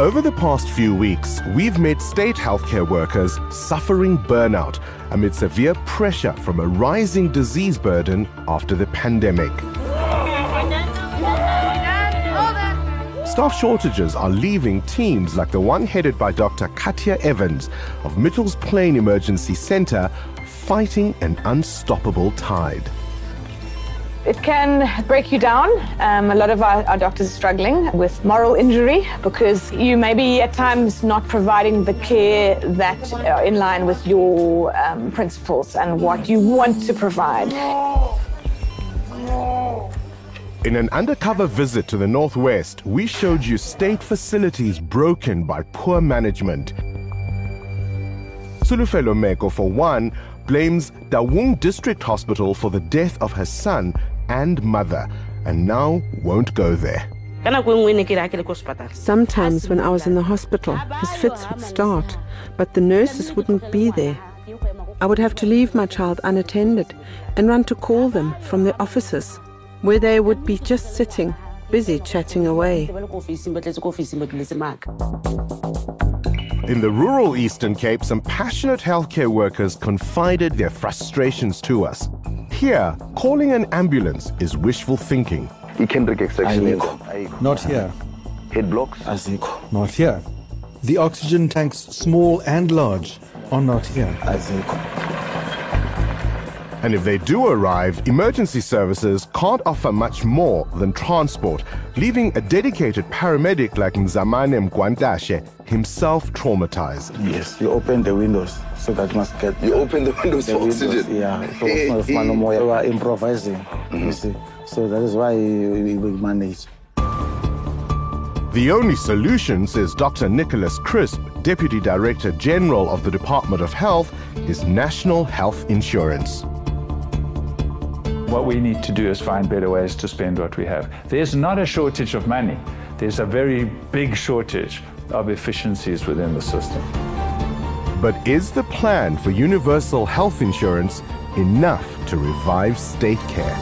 Over the past few weeks, we've met state healthcare workers suffering burnout amid severe pressure from a rising disease burden after the pandemic. Staff shortages are leaving teams like the one headed by Dr. Katya Evans of Mitchell's Plain Emergency Centre fighting an unstoppable tide. It can break you down. Um, a lot of our, our, doctors are struggling with moral injury because you may be at times not providing the care that are in line with your um, principles and what you want to provide. In an undercover visit to the Northwest, we showed you state facilities broken by poor management. Sulufelo Meko, for one, blames Taung District Hospital for the death of her son and mother, and now won't go there. Sometimes when I was in the hospital, his fits would start, but the nurses wouldn't be there. I would have to leave my child unattended and run to call them from the offices, where they would be just sitting, busy chatting away. In the rural Eastern Cape, some passionate healthcare workers confided their frustrations to us. Here, calling an ambulance is wishful thinking. Not here. Head blocks? Not here. The oxygen tanks, small and large, are not here. And if they do arrive, emergency services can't offer much more than transport, leaving a dedicated paramedic like Nzamane Mgwantashe himself traumatized. Yes, you open the windows so that you must get. You open the windows the for windows, oxygen. Yeah, so it's not fun no more. We are improvising. Mm-hmm. You see, so that is why we, we manage. The only solution, says Dr. Nicholas Crisp, Deputy Director General of the Department of Health, is national health insurance. What we need to do is find better ways to spend what we have. There's not a shortage of money. There's a very big shortage of efficiencies within the system. But is the plan for universal health insurance enough to revive state care?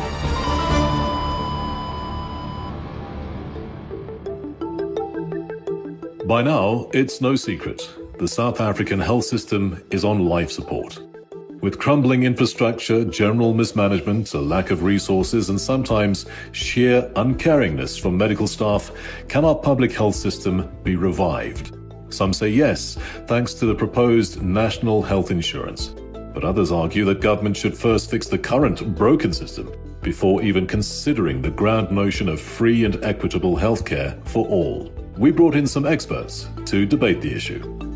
By now, it's no secret. The South African health system is on life support. With crumbling infrastructure, general mismanagement, a lack of resources, and sometimes sheer uncaringness from medical staff, can our public health system be revived? Some say yes, thanks to the proposed national health insurance. But others argue that government should first fix the current broken system before even considering the grand notion of free and equitable healthcare for all. We brought in some experts to debate the issue.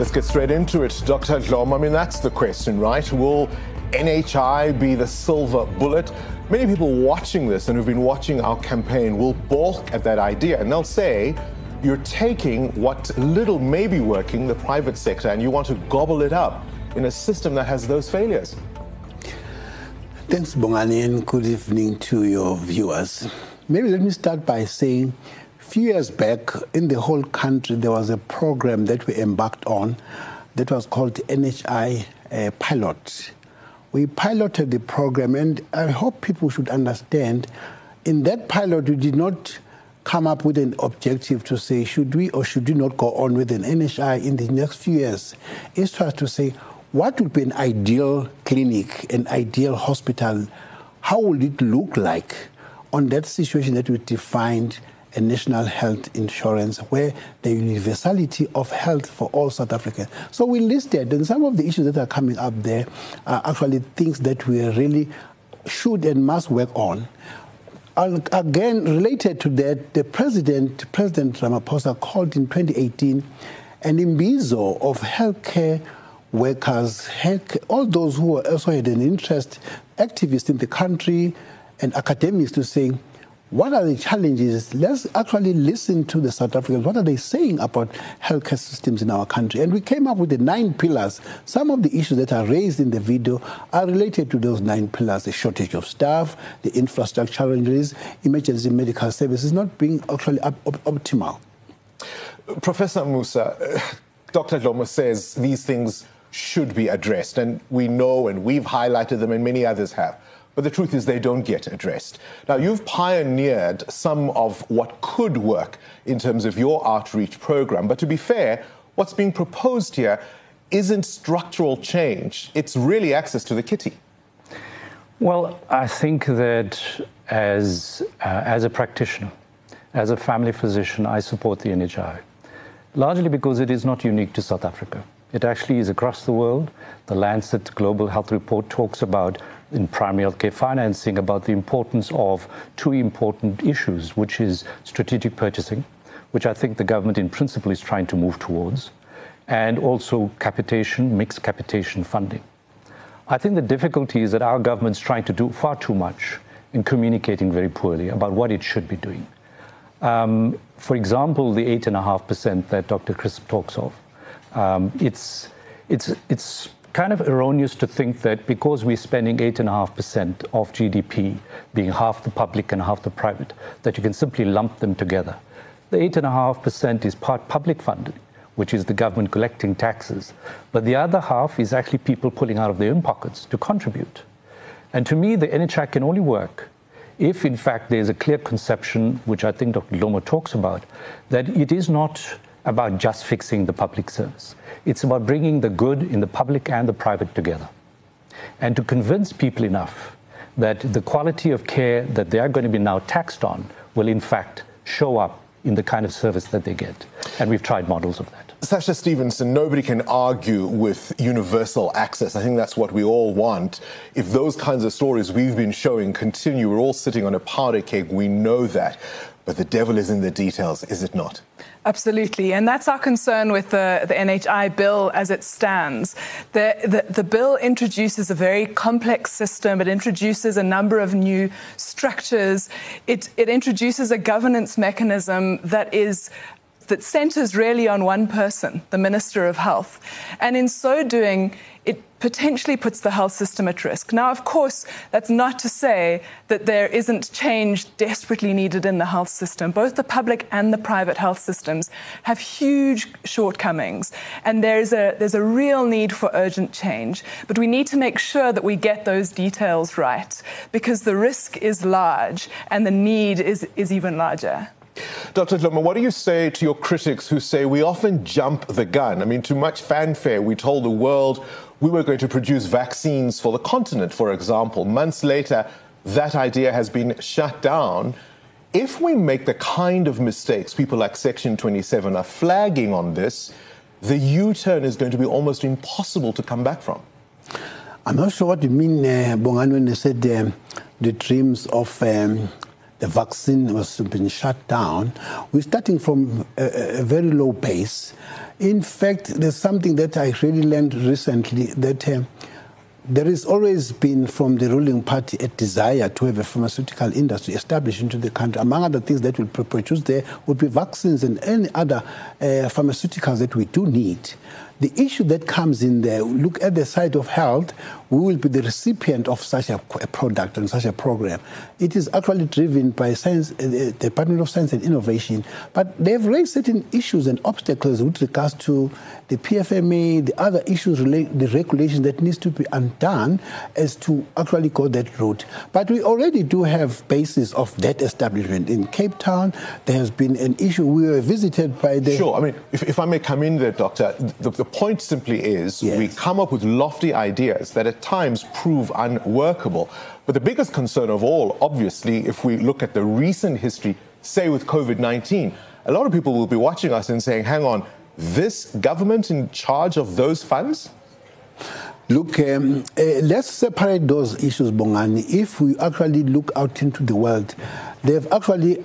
Let's get straight into it. Dr. Dhlomo, I mean, that's the question, right? Will NHI be the silver bullet? Many people watching this and who've been watching our campaign will balk at that idea and they'll say, you're taking what little may be working, the private sector, and you want to gobble it up in a system that has those failures. Thanks, Bongani, and good evening to your viewers. Maybe let me start by saying few years back, in the whole country, there was a program that we embarked on that was called NHI uh, Pilot. We piloted the program, and I hope people should understand in that pilot, we did not come up with an objective to say, should we or should we not go on with an NHI in the next few years? It was to say, what would be an ideal clinic, an ideal hospital? How would it look like on that situation that we defined a national health insurance where the universality of health for all South Africans. So we listed, and some of the issues that are coming up there are actually things that we really should and must work on. And again, related to that, the president, President Ramaphosa, called in 2018 an imbizo of healthcare workers, all those who also had an interest, activists in the country, and academics to saying, what are the challenges? Let's actually listen to the South Africans. What are they saying about healthcare systems in our country? And we came up with the nine pillars. Some of the issues that are raised in the video are related to those nine pillars the shortage of staff, the infrastructure challenges, emergency medical services not being actually op- op- optimal. Professor Moosa, Dr. Dhlomo says these things should be addressed, and we know and we've highlighted them, and many others have. But the truth is, they don't get addressed. Now, you've pioneered some of what could work in terms of your outreach program. But to be fair, what's being proposed here isn't structural change, it's really access to the kitty. Well, I think that as, uh, as a practitioner, as a family physician, I support the NHI, largely because it is not unique to South Africa. It actually is across the world. The Lancet Global Health Report talks about in primary healthcare financing about the importance of two important issues, which is strategic purchasing, which I think the government in principle is trying to move towards, and also capitation, mixed capitation funding. I think the difficulty is that our government's trying to do far too much in communicating very poorly about what it should be doing. Um, for example, the 8.5% that Dr. Crisp talks of, um, it's, it's, it's kind of erroneous to think that because we're spending 8.5% of GDP, being half the public and half the private, that you can simply lump them together. The 8.5% is part public funding, which is the government collecting taxes, but the other half is actually people pulling out of their own pockets to contribute. And to me, the NHI can only work if, in fact, there's a clear conception, which I think Dr. Dhlomo talks about, that it is not about just fixing the public service. It's about bringing the good in the public and the private together. And to convince people enough that the quality of care that they are going to be now taxed on will, in fact, show up in the kind of service that they get. And we've tried models of that. Sasha Stevenson, nobody can argue with universal access. I think that's what we all want. If those kinds of stories we've been showing continue, we're all sitting on a powder keg, we know that. But the devil is in the details, is it not? Absolutely, and that's our concern with the, the NHI bill as it stands. The, the, the, bill introduces a very complex system, it introduces a number of new structures, it, it introduces a governance mechanism that is that centers really on one person, the Minister of Health. And in so doing, it potentially puts the health system at risk. Now, of course, that's not to say that there isn't change desperately needed in the health system. Both the public and the private health systems have huge shortcomings, and there's a, there's a real need for urgent change. But we need to make sure that we get those details right, because the risk is large and the need is, is even larger. Dr. Dhlomo, what do you say to your critics who say we often jump the gun? I mean, too much fanfare. We told the world we were going to produce vaccines for the continent, for example. Months later, that idea has been shut down. If we make the kind of mistakes people like Section 27 are flagging on this, the U turn is going to be almost impossible to come back from. I'm not sure what you mean, uh, Bongan, when you said uh, the dreams of um, the vaccine was being shut down, we're starting from a, a, very low base. In fact, there's something that I really learned recently that uh, there has always been from the ruling party a desire to have a pharmaceutical industry established into the country. Among other things that will be produced there would be vaccines and any other uh, pharmaceuticals that we do need. The issue that comes in there, look at the side of health, we will be the recipient of such a, product and such a program. It is actually driven by science, uh, the Department of Science and Innovation, but they've raised certain issues and obstacles with regards to the PFMA, the other issues, related, the regulation that needs to be undone as to actually go that route. But we already do have basis of that establishment in Cape Town. There has been an issue. We were visited by the. Sure. I mean, if, if I may come in there, Doctor, the, the point simply is yes. we come up with lofty ideas that at times prove unworkable. But the biggest concern of all, obviously, if we look at the recent history, say with COVID 19, a lot of people will be watching us and saying, hang on, this government in charge of those funds? Look, um, uh, let's separate those issues, Bongani. If we actually look out into the world, they've actually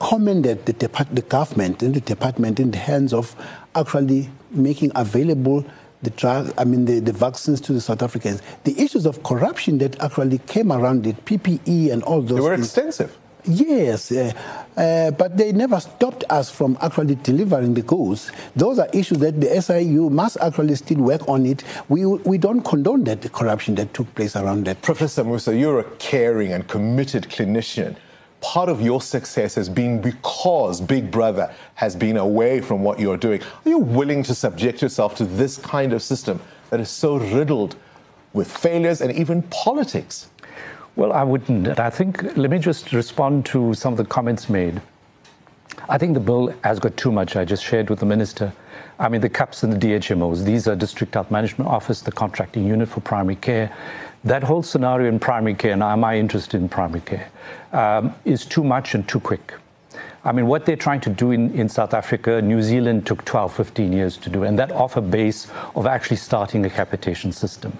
commended the, depart- the government and the department in the hands of actually making available the drug, I mean, the, the vaccines to the South Africans. The issues of corruption that actually came around it, PPE and all those. They were things, extensive. Yes, uh, uh, but they never stopped us from actually delivering the goods. Those are issues that the SIU must actually still work on it. We, we don't condone that the corruption that took place around that. Professor Moosa, you're a caring and committed clinician. Part of your success has been because Big Brother has been away from what you're doing. Are you willing to subject yourself to this kind of system that is so riddled with failures and even politics? Well, I wouldn't. I think, let me just respond to some of the comments made. I think the bill has got too much. I just shared with the minister. I mean, the CUPs and the DHMOs, these are District Health Management Office, the contracting unit for primary care. That whole scenario in primary care, and am I interested in primary care, um, is too much and too quick. I mean, what they're trying to do in, in South Africa, New Zealand took 12, 15 years to do, and that off a base of actually starting a capitation system.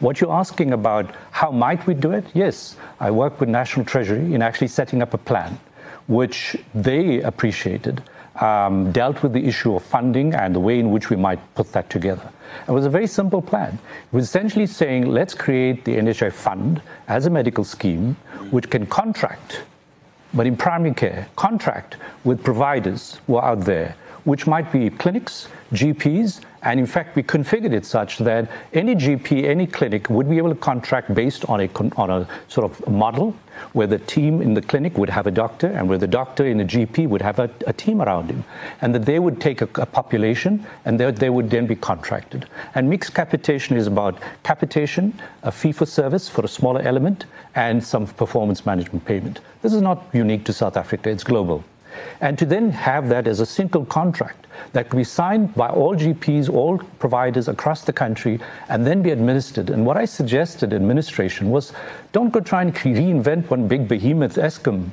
What you're asking about, how might we do it? Yes, I work with National Treasury in actually setting up a plan, which they appreciated, um, dealt with the issue of funding and the way in which we might put that together. It was a very simple plan. It was essentially saying, let's create the NHI fund as a medical scheme, which can contract but in primary care, contract with providers who are out there, which might be clinics, GPs, and in fact, we configured it such that any GP, any clinic would be able to contract based on a, on a sort of model where the team in the clinic would have a doctor and where the doctor in the GP would have a, a team around him. And that they would take a, a population and they, they, would then be contracted. And mixed capitation is about capitation, a fee for service for a smaller element, and some performance management payment. This is not unique to South Africa, it's global. And to then have that as a single contract that could be signed by all GPs, all providers across the country, and then be administered. And what I suggested administration was don't go try and reinvent one big behemoth Eskom.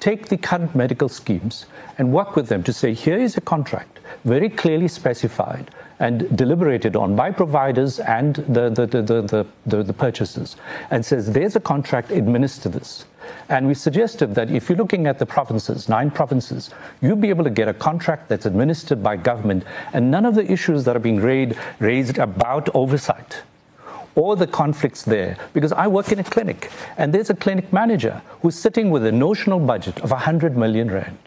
Take the current medical schemes and work with them to say, here is a contract, very clearly specified and deliberated on by providers and the, the, the, the, the, purchasers, and says, there's a contract, administer this. And we suggested that if you're looking at the provinces, nine provinces, you'll be able to get a contract that's administered by government, and none of the issues that are being raised, raised about oversight or the conflicts there. Because I work in a clinic, and there's a clinic manager who's sitting with a notional budget of 100 million rand.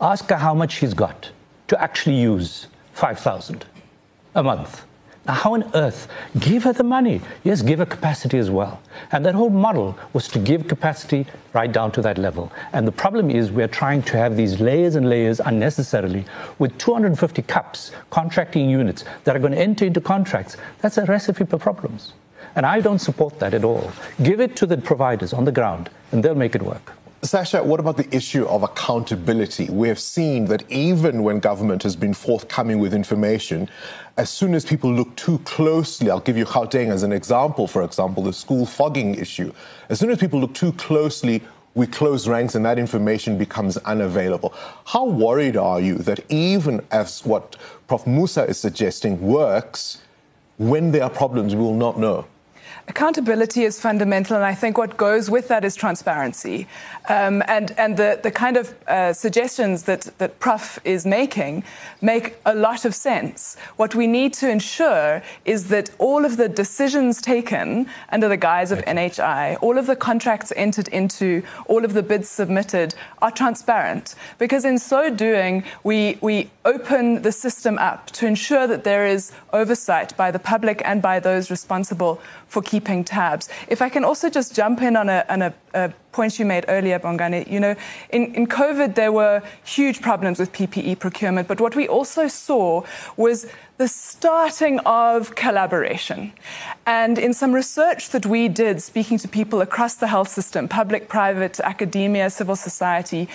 Ask her how much she's got to actually use 5,000 a month. Now, how on earth give her the money? Yes, give her capacity as well. And that whole model was to give capacity right down to that level. And the problem is we're trying to have these layers and layers unnecessarily with 250 CUPs, contracting units that are going to enter into contracts. That's a recipe for problems. And I don't support that at all. Give it to the providers on the ground, and they'll make it work. Sasha, what about the issue of accountability? We have seen that even when government has been forthcoming with information, as soon as people look too closely, I'll give you Gauteng as an example, for example, the school fogging issue. As soon as people look too closely, we close ranks and that information becomes unavailable. How worried are you that even as what Prof. Moosa is suggesting works, when there are problems, we will not know? Accountability is fundamental, and I think what goes with that is transparency. Um, and and the, the kind of uh, suggestions that, that Prof is making make a lot of sense. What we need to ensure is that all of the decisions taken under the guise of NHI, all of the contracts entered into, all of the bids submitted are transparent. Because in so doing, we, we open the system up to ensure that there is oversight by the public and by those responsible for keeping tabs. If I can also just jump in on a, on a, a points you made earlier, Bongani. You know, in, in COVID, there were huge problems with PPE procurement, but what we also saw was the starting of collaboration. And in some research that we did, speaking to people across the health system, public, private, academia, civil society,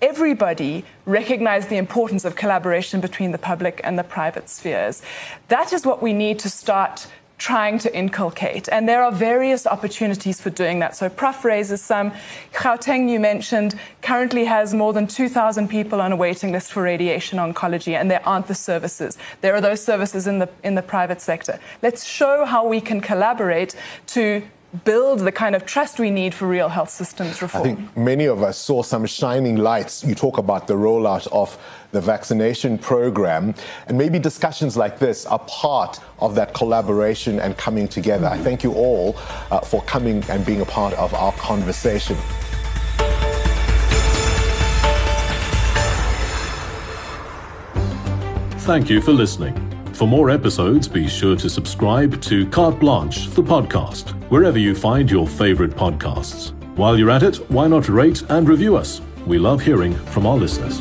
everybody recognized the importance of collaboration between the public and the private spheres. That is what we need to start trying to inculcate. And there are various opportunities for doing that. So Prof raises some. Gauteng, you mentioned, currently has more than 2,000 people on a waiting list for radiation oncology, and there aren't the services. There are those services in the, in the private sector. Let's show how we can collaborate to build the kind of trust we need for real health systems reform. I think many of us saw some shining lights. You talk about the rollout of the vaccination program, and maybe discussions like this are part of that collaboration and coming together. Mm-hmm. I thank you all uh, for coming and being a part of our conversation. Thank you for listening. For more episodes, be sure to subscribe to Carte Blanche, the podcast, wherever you find your favorite podcasts. While you're at it, why not rate and review us? We love hearing from our listeners.